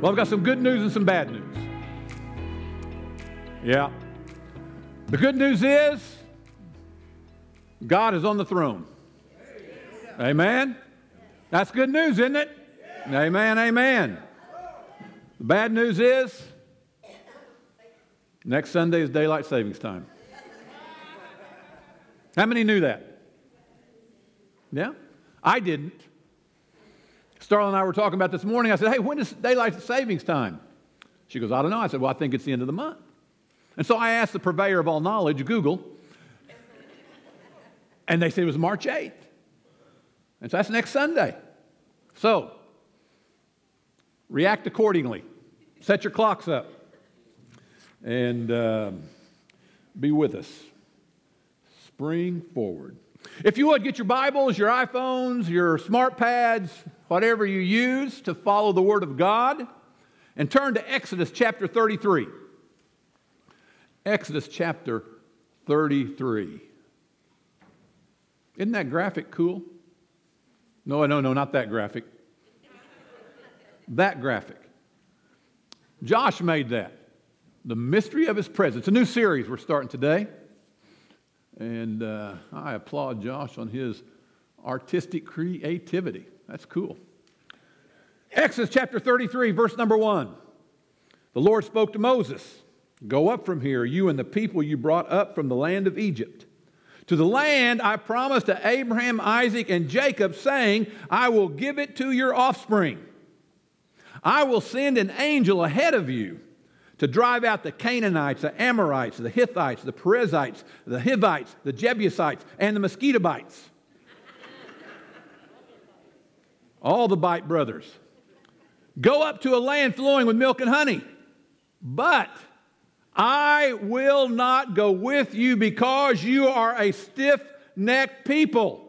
Well, I've got some good news and some bad news. Yeah. The good news is God is on the throne. Amen. That's good news, isn't it? Amen, amen. The bad news is next Sunday is daylight savings time. How many knew that? Yeah? I didn't. Starla and I were talking about this morning. I said, Hey, when is daylight savings time? She goes, I don't know. I said, Well, I think it's the end of the month. And so I asked the purveyor of all knowledge, Google, and they said it was March 8th. And so that's next Sunday. So, react accordingly. Set your clocks up and uh, be with us. Spring forward. If you would, get your Bibles, your iPhones, your smart pads, whatever you use to follow the Word of God, and turn to Exodus chapter 33. Exodus chapter 33. Isn't that graphic cool? No, no, no, not that graphic. that graphic. Josh made that. The mystery of his presence. A new series we're starting today. And uh, I applaud Josh on his artistic creativity. That's cool. Exodus chapter 33, verse number 1. The Lord spoke to Moses Go up from here, you and the people you brought up from the land of Egypt. To the land I promised to Abraham, Isaac, and Jacob, saying, I will give it to your offspring. I will send an angel ahead of you to drive out the Canaanites, the Amorites, the Hittites, the Perizzites, the Hivites, the Jebusites, and the Mosquitobites. All the bite brothers. Go up to a land flowing with milk and honey. But I will not go with you because you are a stiff necked people.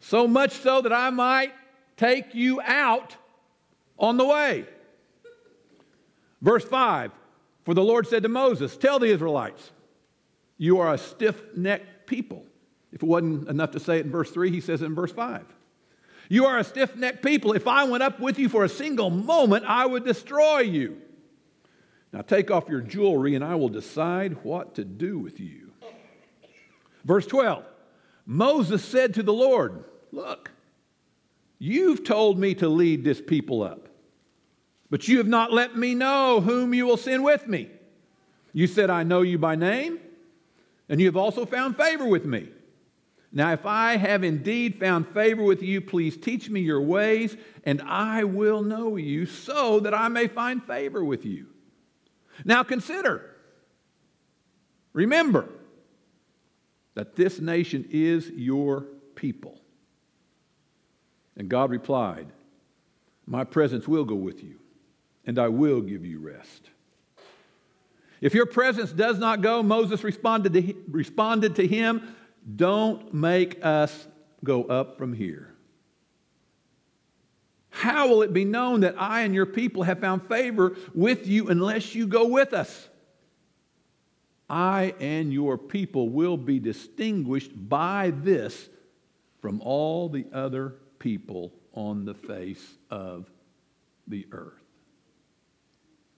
So much so that I might take you out on the way. Verse 5 For the Lord said to Moses, Tell the Israelites, you are a stiff necked people. If it wasn't enough to say it in verse 3, he says it in verse 5. You are a stiff necked people. If I went up with you for a single moment, I would destroy you. Now take off your jewelry, and I will decide what to do with you. Verse 12 Moses said to the Lord, Look, you've told me to lead this people up, but you have not let me know whom you will send with me. You said, I know you by name, and you have also found favor with me. Now, if I have indeed found favor with you, please teach me your ways, and I will know you so that I may find favor with you. Now, consider, remember that this nation is your people. And God replied, My presence will go with you, and I will give you rest. If your presence does not go, Moses responded to, responded to him, don't make us go up from here. How will it be known that I and your people have found favor with you unless you go with us? I and your people will be distinguished by this from all the other people on the face of the earth.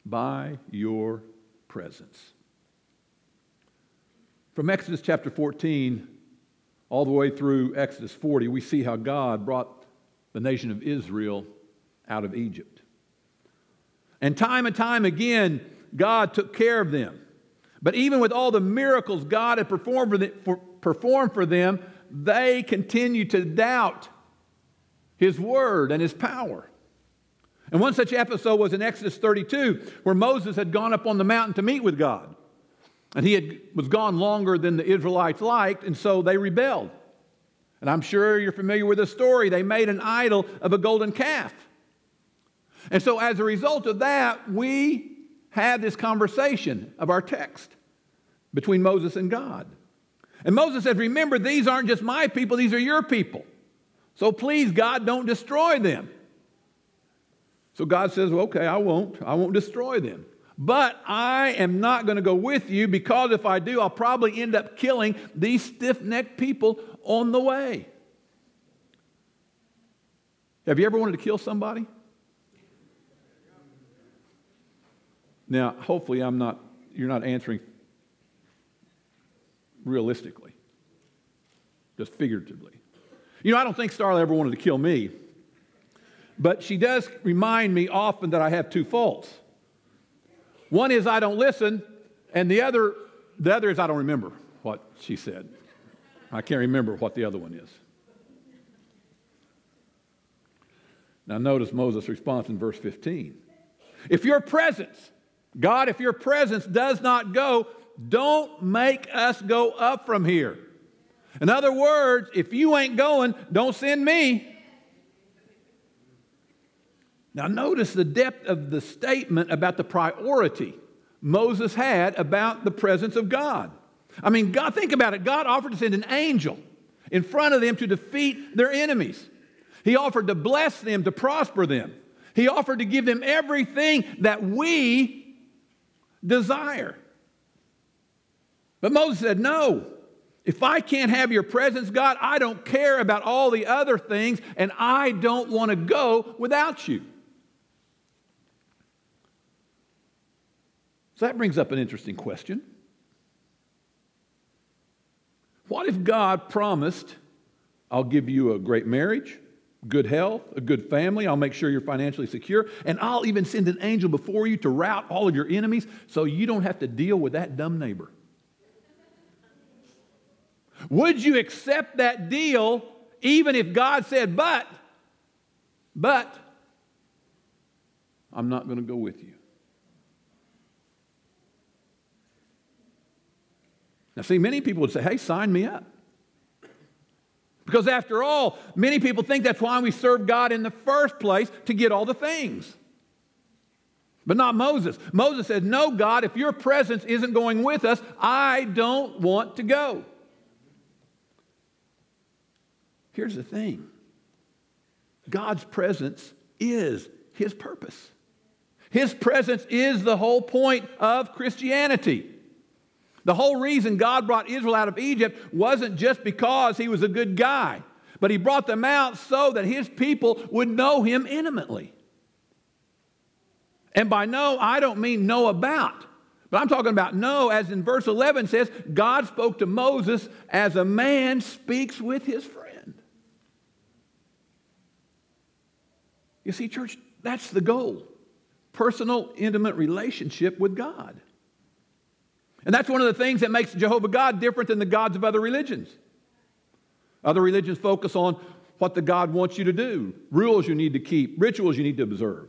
By your presence. From Exodus chapter 14 all the way through Exodus 40, we see how God brought the nation of Israel out of Egypt. And time and time again, God took care of them. But even with all the miracles God had performed for, for, performed for them, they continued to doubt His word and His power. And one such episode was in Exodus 32, where Moses had gone up on the mountain to meet with God. And he had, was gone longer than the Israelites liked, and so they rebelled. And I'm sure you're familiar with the story. They made an idol of a golden calf. And so, as a result of that, we have this conversation of our text between Moses and God. And Moses says, Remember, these aren't just my people, these are your people. So please, God, don't destroy them. So God says, well, Okay, I won't. I won't destroy them. But I am not going to go with you because if I do, I'll probably end up killing these stiff necked people on the way. Have you ever wanted to kill somebody? Now, hopefully, I'm not, you're not answering realistically, just figuratively. You know, I don't think Starla ever wanted to kill me, but she does remind me often that I have two faults. One is I don't listen, and the other, the other is I don't remember what she said. I can't remember what the other one is. Now, notice Moses' response in verse 15. If your presence, God, if your presence does not go, don't make us go up from here. In other words, if you ain't going, don't send me. Now, notice the depth of the statement about the priority Moses had about the presence of God. I mean, God, think about it. God offered to send an angel in front of them to defeat their enemies. He offered to bless them, to prosper them. He offered to give them everything that we desire. But Moses said, No. If I can't have your presence, God, I don't care about all the other things, and I don't want to go without you. So that brings up an interesting question. What if God promised, I'll give you a great marriage, good health, a good family. I'll make sure you're financially secure. And I'll even send an angel before you to rout all of your enemies so you don't have to deal with that dumb neighbor. Would you accept that deal even if God said, but, but, I'm not going to go with you? Now, see, many people would say, hey, sign me up. Because after all, many people think that's why we serve God in the first place to get all the things. But not Moses. Moses said, No, God, if your presence isn't going with us, I don't want to go. Here's the thing God's presence is his purpose. His presence is the whole point of Christianity. The whole reason God brought Israel out of Egypt wasn't just because he was a good guy, but he brought them out so that his people would know him intimately. And by know, I don't mean know about, but I'm talking about know, as in verse 11 says, God spoke to Moses as a man speaks with his friend. You see, church, that's the goal personal, intimate relationship with God. And that's one of the things that makes Jehovah God different than the gods of other religions. Other religions focus on what the God wants you to do, rules you need to keep, rituals you need to observe.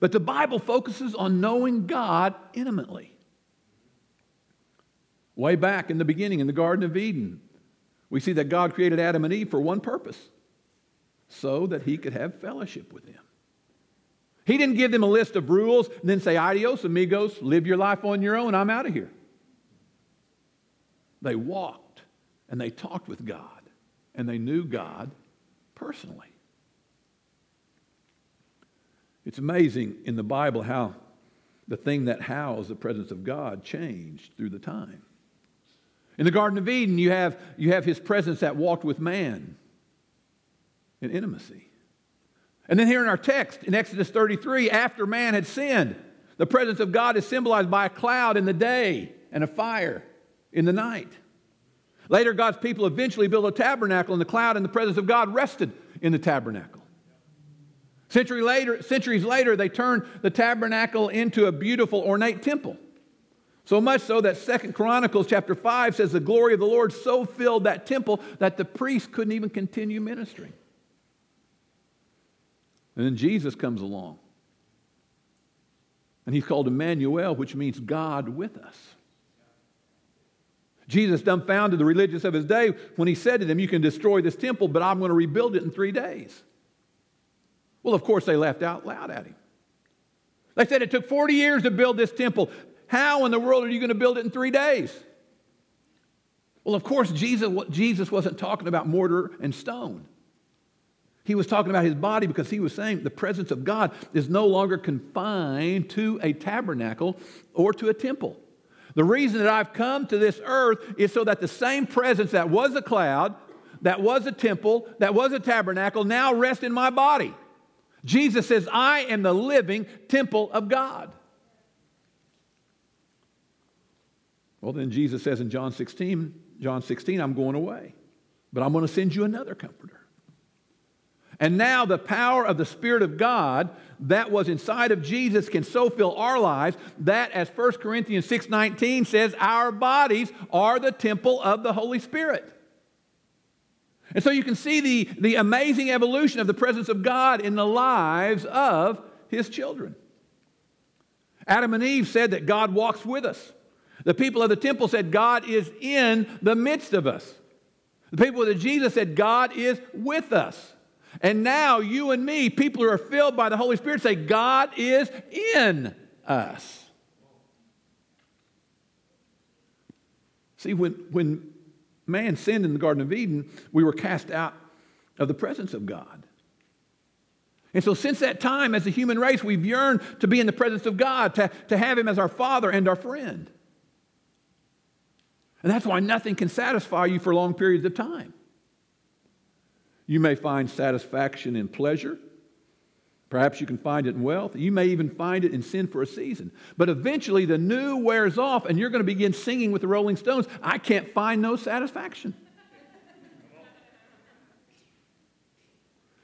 But the Bible focuses on knowing God intimately. Way back in the beginning, in the Garden of Eden, we see that God created Adam and Eve for one purpose so that he could have fellowship with them. He didn't give them a list of rules and then say, adios, amigos, live your life on your own, I'm out of here. They walked and they talked with God and they knew God personally. It's amazing in the Bible how the thing that housed the presence of God changed through the time. In the Garden of Eden, you have, you have his presence that walked with man in intimacy. And then here in our text, in Exodus 33, after man had sinned, the presence of God is symbolized by a cloud in the day and a fire in the night. Later, God's people eventually built a tabernacle, and the cloud and the presence of God rested in the tabernacle. Century later, centuries later, they turned the tabernacle into a beautiful, ornate temple. So much so that Second Chronicles chapter 5 says the glory of the Lord so filled that temple that the priest couldn't even continue ministering. And then Jesus comes along. And he's called Emmanuel, which means God with us. Jesus dumbfounded the religious of his day when he said to them, You can destroy this temple, but I'm going to rebuild it in three days. Well, of course, they laughed out loud at him. They said, It took 40 years to build this temple. How in the world are you going to build it in three days? Well, of course, Jesus, Jesus wasn't talking about mortar and stone. He was talking about his body because he was saying the presence of God is no longer confined to a tabernacle or to a temple. The reason that I've come to this earth is so that the same presence that was a cloud, that was a temple, that was a tabernacle, now rests in my body. Jesus says, I am the living temple of God. Well, then Jesus says in John 16, John 16, I'm going away, but I'm going to send you another comforter. And now the power of the Spirit of God that was inside of Jesus can so fill our lives that as 1 Corinthians 6:19 says, our bodies are the temple of the Holy Spirit. And so you can see the, the amazing evolution of the presence of God in the lives of his children. Adam and Eve said that God walks with us. The people of the temple said God is in the midst of us. The people of Jesus said God is with us. And now you and me, people who are filled by the Holy Spirit, say God is in us. See, when, when man sinned in the Garden of Eden, we were cast out of the presence of God. And so, since that time, as a human race, we've yearned to be in the presence of God, to, to have Him as our Father and our friend. And that's why nothing can satisfy you for long periods of time. You may find satisfaction in pleasure. Perhaps you can find it in wealth. You may even find it in sin for a season. But eventually the new wears off and you're going to begin singing with the Rolling Stones. I can't find no satisfaction.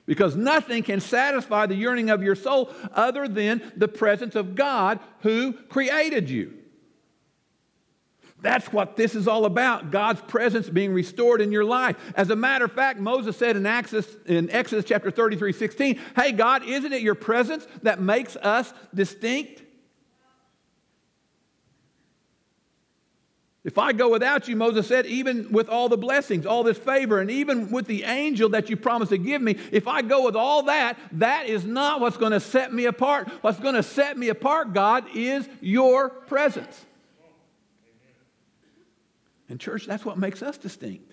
Because nothing can satisfy the yearning of your soul other than the presence of God who created you. That's what this is all about God's presence being restored in your life. As a matter of fact, Moses said in Exodus, in Exodus chapter 33 16, Hey, God, isn't it your presence that makes us distinct? If I go without you, Moses said, even with all the blessings, all this favor, and even with the angel that you promised to give me, if I go with all that, that is not what's going to set me apart. What's going to set me apart, God, is your presence. And, church, that's what makes us distinct.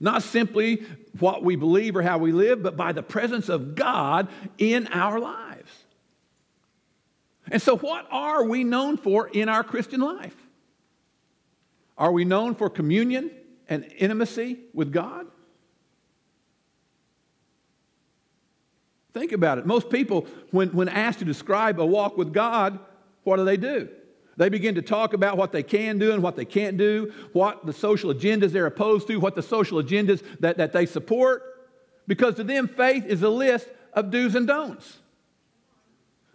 Not simply what we believe or how we live, but by the presence of God in our lives. And so, what are we known for in our Christian life? Are we known for communion and intimacy with God? Think about it. Most people, when, when asked to describe a walk with God, what do they do? They begin to talk about what they can do and what they can't do, what the social agendas they're opposed to, what the social agendas that, that they support, because to them, faith is a list of do's and don'ts.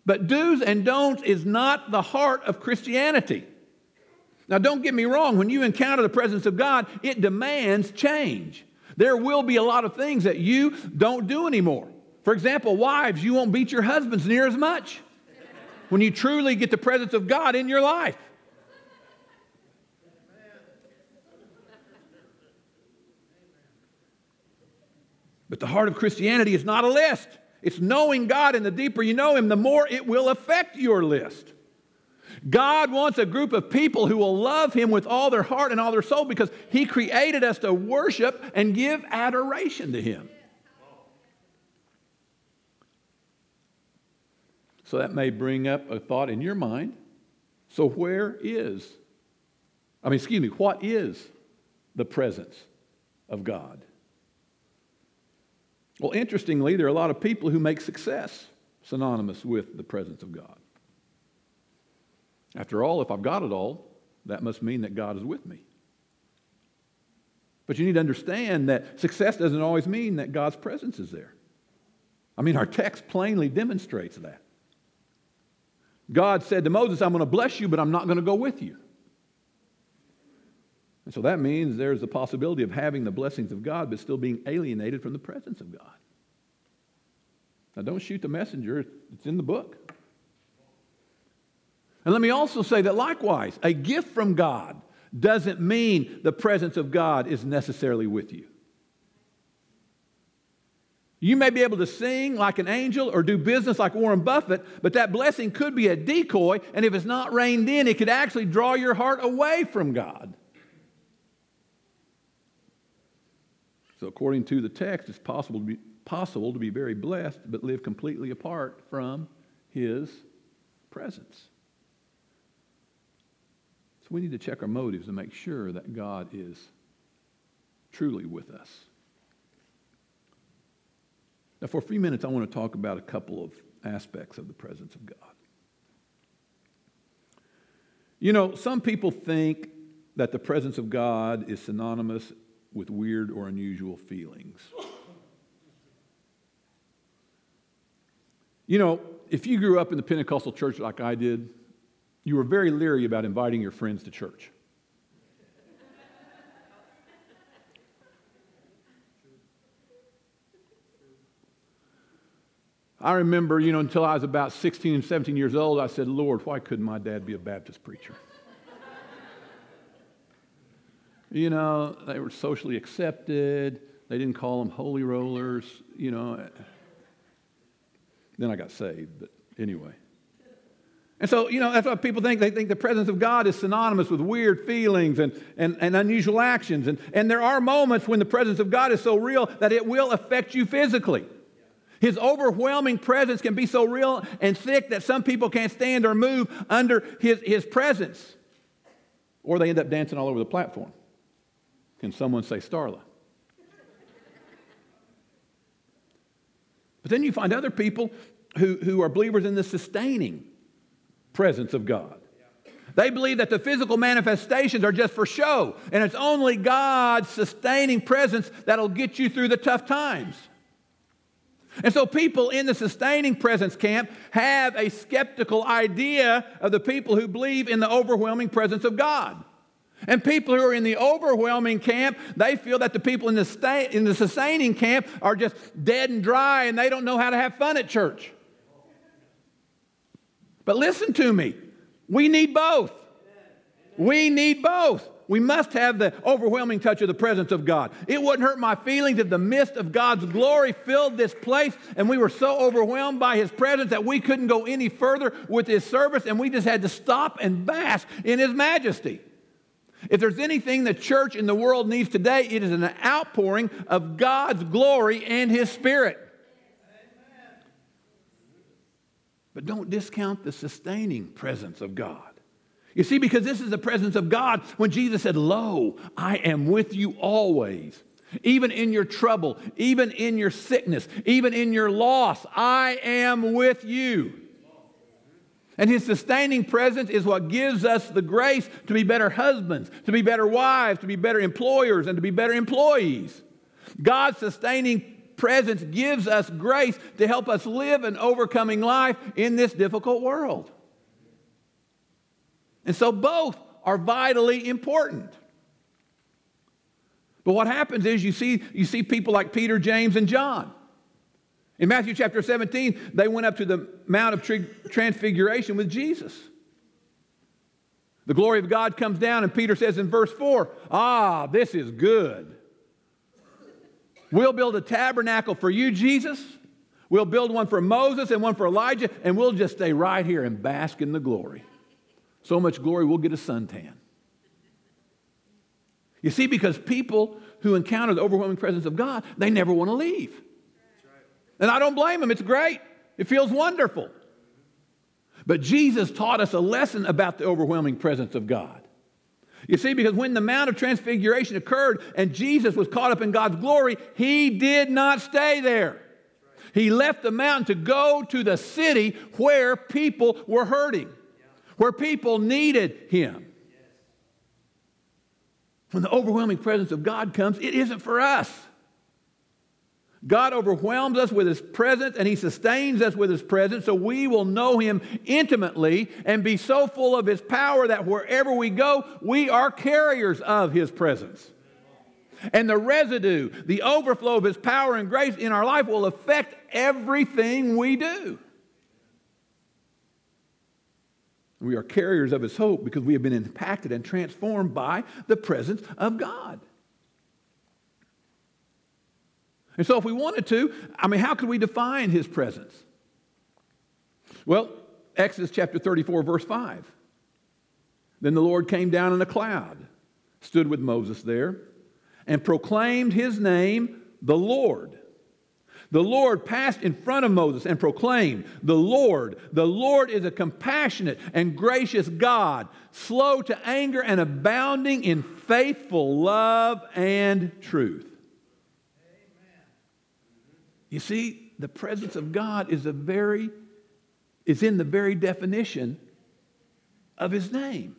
But do's and don'ts is not the heart of Christianity. Now, don't get me wrong, when you encounter the presence of God, it demands change. There will be a lot of things that you don't do anymore. For example, wives, you won't beat your husbands near as much when you truly get the presence of God in your life. But the heart of Christianity is not a list. It's knowing God, and the deeper you know Him, the more it will affect your list. God wants a group of people who will love Him with all their heart and all their soul because He created us to worship and give adoration to Him. So that may bring up a thought in your mind. So, where is, I mean, excuse me, what is the presence of God? Well, interestingly, there are a lot of people who make success synonymous with the presence of God. After all, if I've got it all, that must mean that God is with me. But you need to understand that success doesn't always mean that God's presence is there. I mean, our text plainly demonstrates that. God said to Moses, I'm going to bless you, but I'm not going to go with you. And so that means there's the possibility of having the blessings of God, but still being alienated from the presence of God. Now, don't shoot the messenger, it's in the book. And let me also say that likewise, a gift from God doesn't mean the presence of God is necessarily with you. You may be able to sing like an angel or do business like Warren Buffett, but that blessing could be a decoy, and if it's not reined in, it could actually draw your heart away from God. So, according to the text, it's possible to be, possible to be very blessed, but live completely apart from His presence. So, we need to check our motives and make sure that God is truly with us. Now, for a few minutes, I want to talk about a couple of aspects of the presence of God. You know, some people think that the presence of God is synonymous with weird or unusual feelings. You know, if you grew up in the Pentecostal church like I did, you were very leery about inviting your friends to church. I remember, you know, until I was about 16 and 17 years old, I said, Lord, why couldn't my dad be a Baptist preacher? you know, they were socially accepted. They didn't call them holy rollers, you know. Then I got saved, but anyway. And so, you know, that's what people think. They think the presence of God is synonymous with weird feelings and, and, and unusual actions. And, and there are moments when the presence of God is so real that it will affect you physically. His overwhelming presence can be so real and thick that some people can't stand or move under his, his presence. Or they end up dancing all over the platform. Can someone say Starla? But then you find other people who, who are believers in the sustaining presence of God. They believe that the physical manifestations are just for show, and it's only God's sustaining presence that'll get you through the tough times. And so, people in the sustaining presence camp have a skeptical idea of the people who believe in the overwhelming presence of God. And people who are in the overwhelming camp, they feel that the people in the, sta- in the sustaining camp are just dead and dry and they don't know how to have fun at church. But listen to me, we need both. We need both. We must have the overwhelming touch of the presence of God. It wouldn't hurt my feelings if the mist of God's glory filled this place and we were so overwhelmed by His presence that we couldn't go any further with His service and we just had to stop and bask in His majesty. If there's anything the church in the world needs today, it is an outpouring of God's glory and His Spirit. But don't discount the sustaining presence of God. You see, because this is the presence of God when Jesus said, Lo, I am with you always. Even in your trouble, even in your sickness, even in your loss, I am with you. And his sustaining presence is what gives us the grace to be better husbands, to be better wives, to be better employers, and to be better employees. God's sustaining presence gives us grace to help us live an overcoming life in this difficult world. And so both are vitally important. But what happens is you see, you see people like Peter, James, and John. In Matthew chapter 17, they went up to the Mount of Transfiguration with Jesus. The glory of God comes down, and Peter says in verse 4, Ah, this is good. We'll build a tabernacle for you, Jesus. We'll build one for Moses and one for Elijah, and we'll just stay right here and bask in the glory so much glory, we'll get a suntan. You see, because people who encounter the overwhelming presence of God, they never want to leave. And I don't blame them, it's great, it feels wonderful. But Jesus taught us a lesson about the overwhelming presence of God. You see, because when the Mount of Transfiguration occurred and Jesus was caught up in God's glory, he did not stay there. He left the mountain to go to the city where people were hurting where people needed him. When the overwhelming presence of God comes, it isn't for us. God overwhelms us with His presence and He sustains us with His presence so we will know Him intimately and be so full of His power that wherever we go, we are carriers of His presence. And the residue, the overflow of His power and grace in our life will affect everything we do. We are carriers of his hope because we have been impacted and transformed by the presence of God. And so, if we wanted to, I mean, how could we define his presence? Well, Exodus chapter 34, verse 5. Then the Lord came down in a cloud, stood with Moses there, and proclaimed his name, the Lord. The Lord passed in front of Moses and proclaimed, The Lord, the Lord is a compassionate and gracious God, slow to anger and abounding in faithful love and truth. Amen. You see, the presence of God is a very is in the very definition of his name.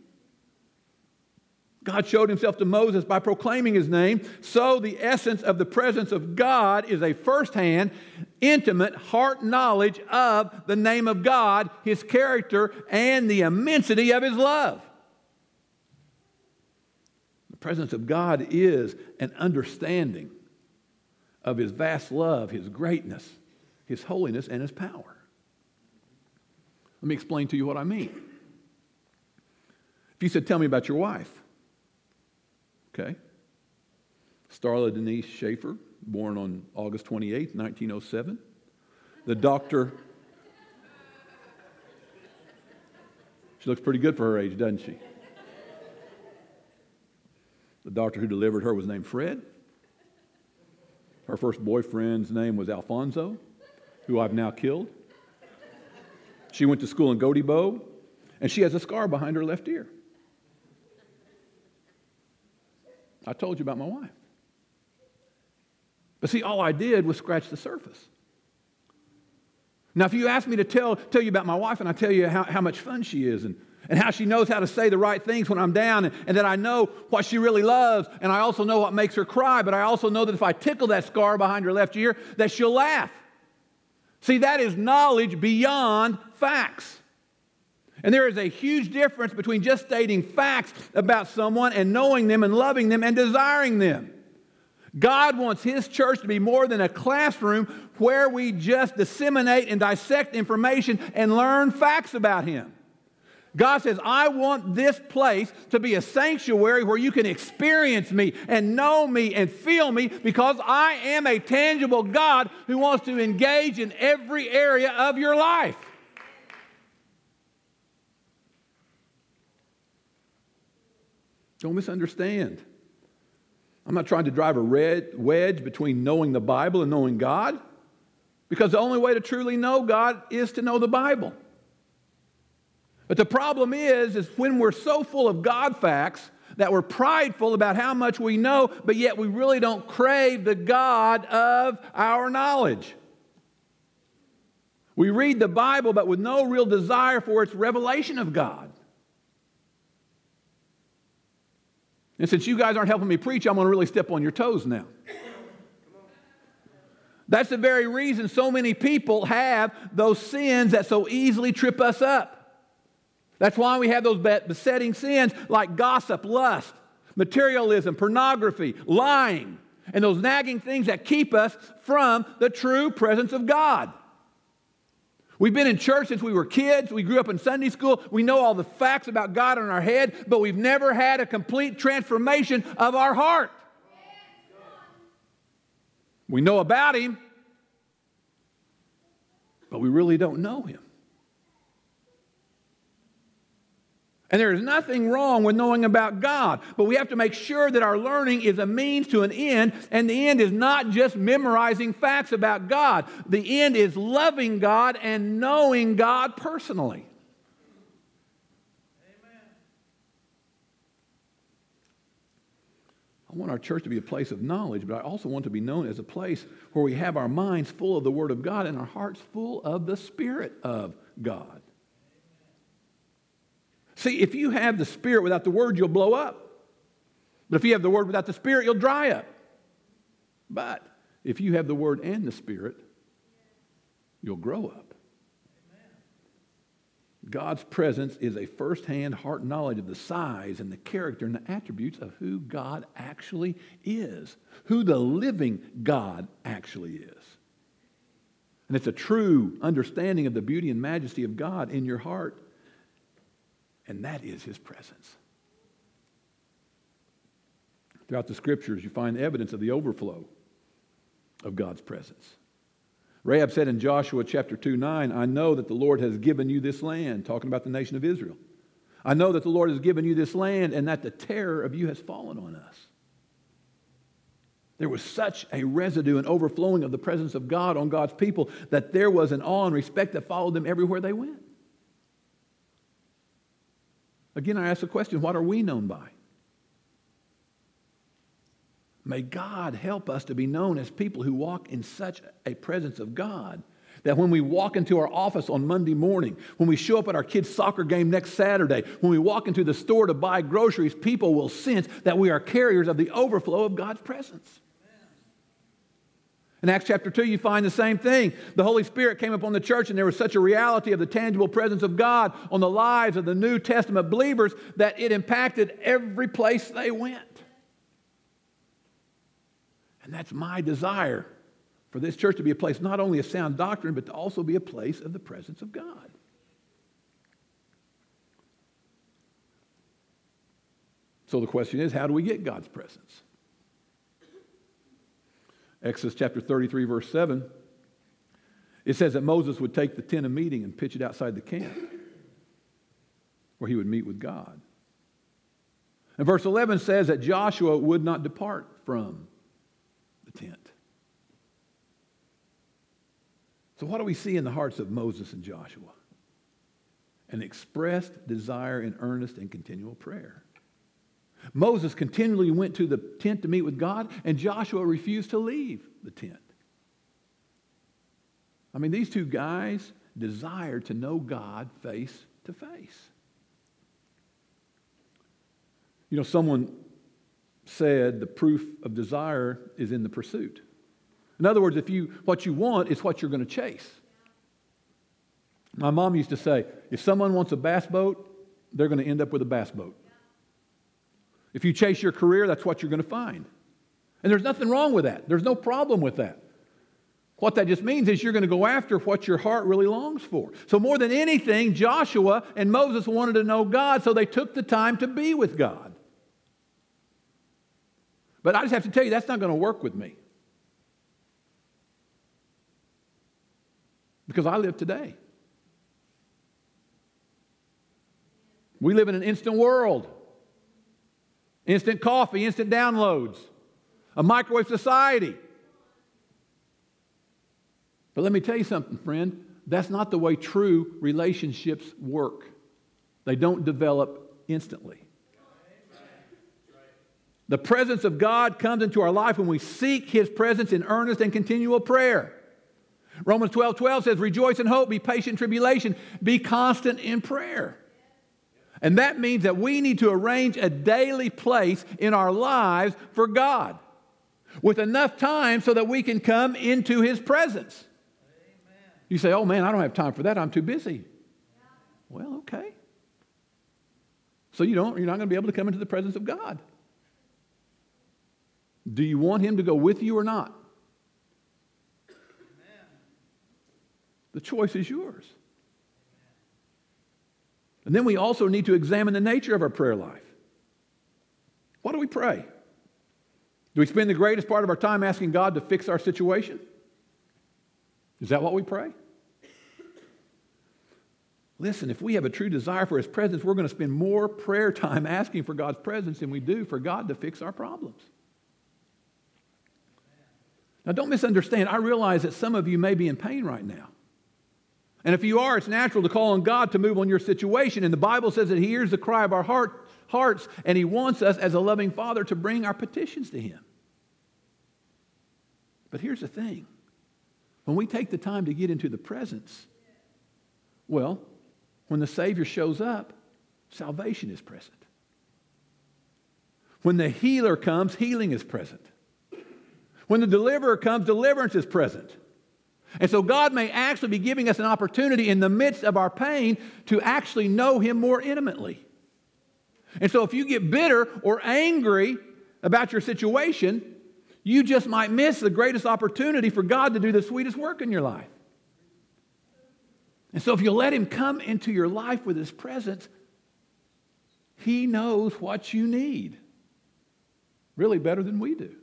God showed himself to Moses by proclaiming his name. So, the essence of the presence of God is a firsthand, intimate heart knowledge of the name of God, his character, and the immensity of his love. The presence of God is an understanding of his vast love, his greatness, his holiness, and his power. Let me explain to you what I mean. If you said, Tell me about your wife, Okay? Starla Denise Schaefer, born on August 28, 1907. The doctor, she looks pretty good for her age, doesn't she? The doctor who delivered her was named Fred. Her first boyfriend's name was Alfonso, who I've now killed. She went to school in Gotebo, and she has a scar behind her left ear. I told you about my wife. But see, all I did was scratch the surface. Now, if you ask me to tell, tell you about my wife and I tell you how, how much fun she is and, and how she knows how to say the right things when I'm down and, and that I know what she really loves and I also know what makes her cry, but I also know that if I tickle that scar behind her left ear, that she'll laugh. See, that is knowledge beyond facts. And there is a huge difference between just stating facts about someone and knowing them and loving them and desiring them. God wants His church to be more than a classroom where we just disseminate and dissect information and learn facts about Him. God says, I want this place to be a sanctuary where you can experience me and know me and feel me because I am a tangible God who wants to engage in every area of your life. Don't misunderstand. I'm not trying to drive a red wedge between knowing the Bible and knowing God, because the only way to truly know God is to know the Bible. But the problem is, is when we're so full of God facts that we're prideful about how much we know, but yet we really don't crave the God of our knowledge. We read the Bible, but with no real desire for its revelation of God. And since you guys aren't helping me preach, I'm going to really step on your toes now. That's the very reason so many people have those sins that so easily trip us up. That's why we have those besetting sins like gossip, lust, materialism, pornography, lying, and those nagging things that keep us from the true presence of God. We've been in church since we were kids. We grew up in Sunday school. We know all the facts about God in our head, but we've never had a complete transformation of our heart. We know about Him, but we really don't know Him. And there is nothing wrong with knowing about God, but we have to make sure that our learning is a means to an end, and the end is not just memorizing facts about God. The end is loving God and knowing God personally. Amen. I want our church to be a place of knowledge, but I also want to be known as a place where we have our minds full of the Word of God and our hearts full of the Spirit of God. See, if you have the Spirit without the Word, you'll blow up. But if you have the Word without the Spirit, you'll dry up. But if you have the Word and the Spirit, you'll grow up. God's presence is a firsthand heart knowledge of the size and the character and the attributes of who God actually is, who the living God actually is. And it's a true understanding of the beauty and majesty of God in your heart and that is his presence. Throughout the scriptures, you find evidence of the overflow of God's presence. Rahab said in Joshua chapter 2 9, I know that the Lord has given you this land, talking about the nation of Israel. I know that the Lord has given you this land and that the terror of you has fallen on us. There was such a residue and overflowing of the presence of God on God's people that there was an awe and respect that followed them everywhere they went. Again, I ask the question what are we known by? May God help us to be known as people who walk in such a presence of God That when we walk into our office on Monday morning, when we show up at our kids' soccer game next Saturday, when we walk into the store to buy groceries, people will sense that we are carriers of the overflow of God's presence. In Acts chapter 2, you find the same thing. The Holy Spirit came upon the church, and there was such a reality of the tangible presence of God on the lives of the New Testament believers that it impacted every place they went. And that's my desire for this church to be a place not only of sound doctrine, but to also be a place of the presence of God. So the question is how do we get God's presence? Exodus chapter 33, verse 7, it says that Moses would take the tent of meeting and pitch it outside the camp where he would meet with God. And verse 11 says that Joshua would not depart from the tent. So, what do we see in the hearts of Moses and Joshua? An expressed desire in earnest and continual prayer. Moses continually went to the tent to meet with God, and Joshua refused to leave the tent. I mean, these two guys desired to know God face to face. You know, someone said the proof of desire is in the pursuit. In other words, if you what you want is what you're going to chase. My mom used to say, if someone wants a bass boat, they're going to end up with a bass boat. If you chase your career, that's what you're going to find. And there's nothing wrong with that. There's no problem with that. What that just means is you're going to go after what your heart really longs for. So, more than anything, Joshua and Moses wanted to know God, so they took the time to be with God. But I just have to tell you, that's not going to work with me. Because I live today. We live in an instant world instant coffee, instant downloads, a microwave society. But let me tell you something, friend. That's not the way true relationships work. They don't develop instantly. The presence of God comes into our life when we seek His presence in earnest and continual prayer. Romans 12 12 says, Rejoice in hope, be patient in tribulation, be constant in prayer. And that means that we need to arrange a daily place in our lives for God with enough time so that we can come into His presence. Amen. You say, Oh man, I don't have time for that, I'm too busy. Yeah. Well, okay. So you don't, you're not going to be able to come into the presence of God. Do you want him to go with you or not? Amen. The choice is yours. And then we also need to examine the nature of our prayer life. What do we pray? Do we spend the greatest part of our time asking God to fix our situation? Is that what we pray? Listen, if we have a true desire for His presence, we're going to spend more prayer time asking for God's presence than we do for God to fix our problems. Now, don't misunderstand. I realize that some of you may be in pain right now. And if you are, it's natural to call on God to move on your situation. And the Bible says that He hears the cry of our heart, hearts, and He wants us, as a loving Father, to bring our petitions to Him. But here's the thing when we take the time to get into the presence, well, when the Savior shows up, salvation is present. When the healer comes, healing is present. When the deliverer comes, deliverance is present. And so God may actually be giving us an opportunity in the midst of our pain to actually know Him more intimately. And so if you get bitter or angry about your situation, you just might miss the greatest opportunity for God to do the sweetest work in your life. And so if you let Him come into your life with His presence, He knows what you need. Really better than we do.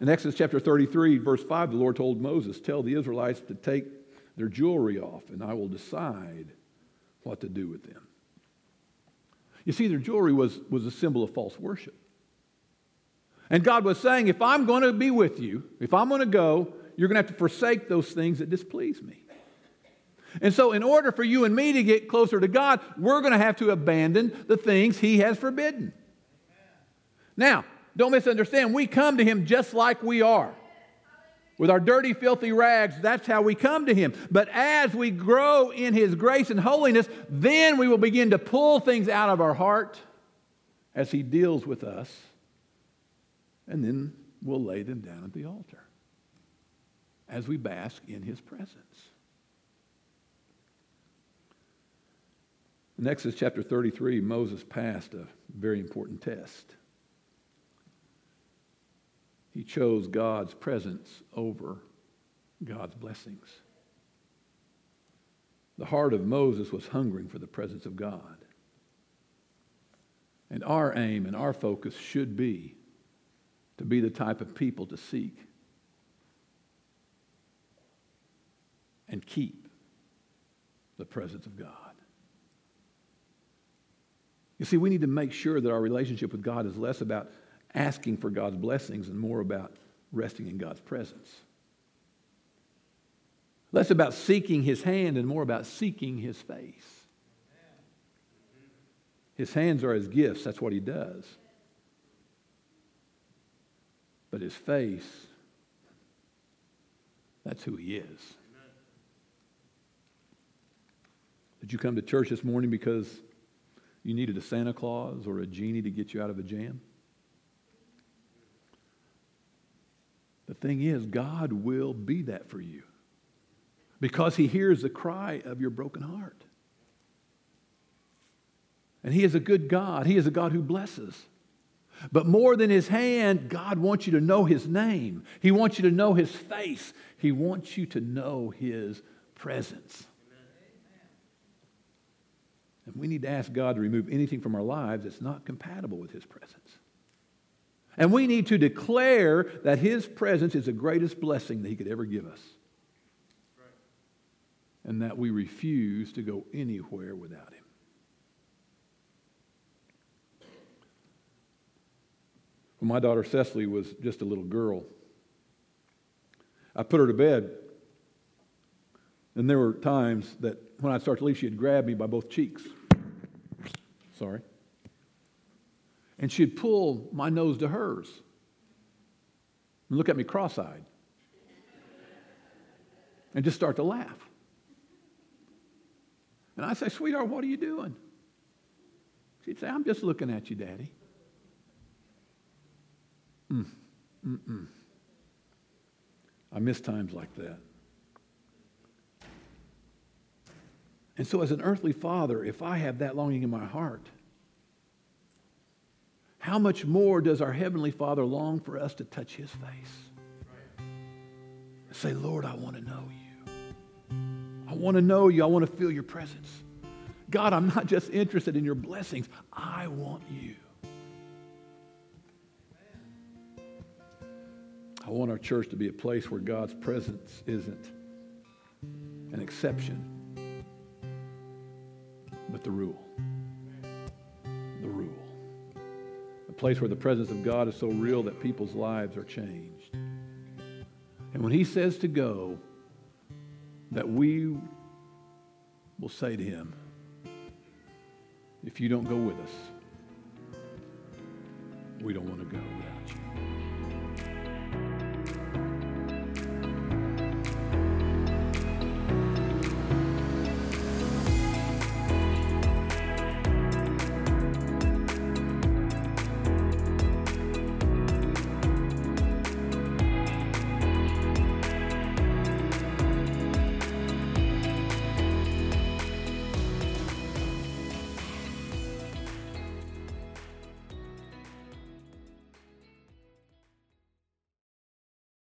In Exodus chapter 33, verse 5, the Lord told Moses, Tell the Israelites to take their jewelry off, and I will decide what to do with them. You see, their jewelry was, was a symbol of false worship. And God was saying, if I'm going to be with you, if I'm going to go, you're going to have to forsake those things that displease me. And so, in order for you and me to get closer to God, we're going to have to abandon the things He has forbidden. Now, don't misunderstand. We come to Him just like we are. With our dirty, filthy rags, that's how we come to Him. But as we grow in His grace and holiness, then we will begin to pull things out of our heart as He deals with us, and then we'll lay them down at the altar as we bask in His presence. In Exodus chapter 33, Moses passed a very important test. He chose God's presence over God's blessings. The heart of Moses was hungering for the presence of God. And our aim and our focus should be to be the type of people to seek and keep the presence of God. You see, we need to make sure that our relationship with God is less about asking for God's blessings and more about resting in God's presence. Less about seeking his hand and more about seeking his face. His hands are his gifts, that's what he does. But his face, that's who he is. Did you come to church this morning because you needed a Santa Claus or a genie to get you out of a jam? The thing is, God will be that for you because He hears the cry of your broken heart. And He is a good God, He is a God who blesses. But more than His hand, God wants you to know His name, He wants you to know His face, He wants you to know His presence. And we need to ask God to remove anything from our lives that's not compatible with His presence. And we need to declare that His presence is the greatest blessing that He could ever give us. And that we refuse to go anywhere without Him. When my daughter Cecily was just a little girl, I put her to bed. And there were times that when I'd start to leave, she'd grab me by both cheeks. Sorry. And she'd pull my nose to hers and look at me cross eyed and just start to laugh. And I'd say, Sweetheart, what are you doing? She'd say, I'm just looking at you, Daddy. Mm, mm-mm. I miss times like that. And so, as an earthly father, if I have that longing in my heart, how much more does our Heavenly Father long for us to touch His face? Say, Lord, I want to know you. I want to know you. I want to feel your presence. God, I'm not just interested in your blessings, I want you. I want our church to be a place where God's presence isn't an exception but the rule. Place where the presence of God is so real that people's lives are changed. And when he says to go, that we will say to him, if you don't go with us, we don't want to go without.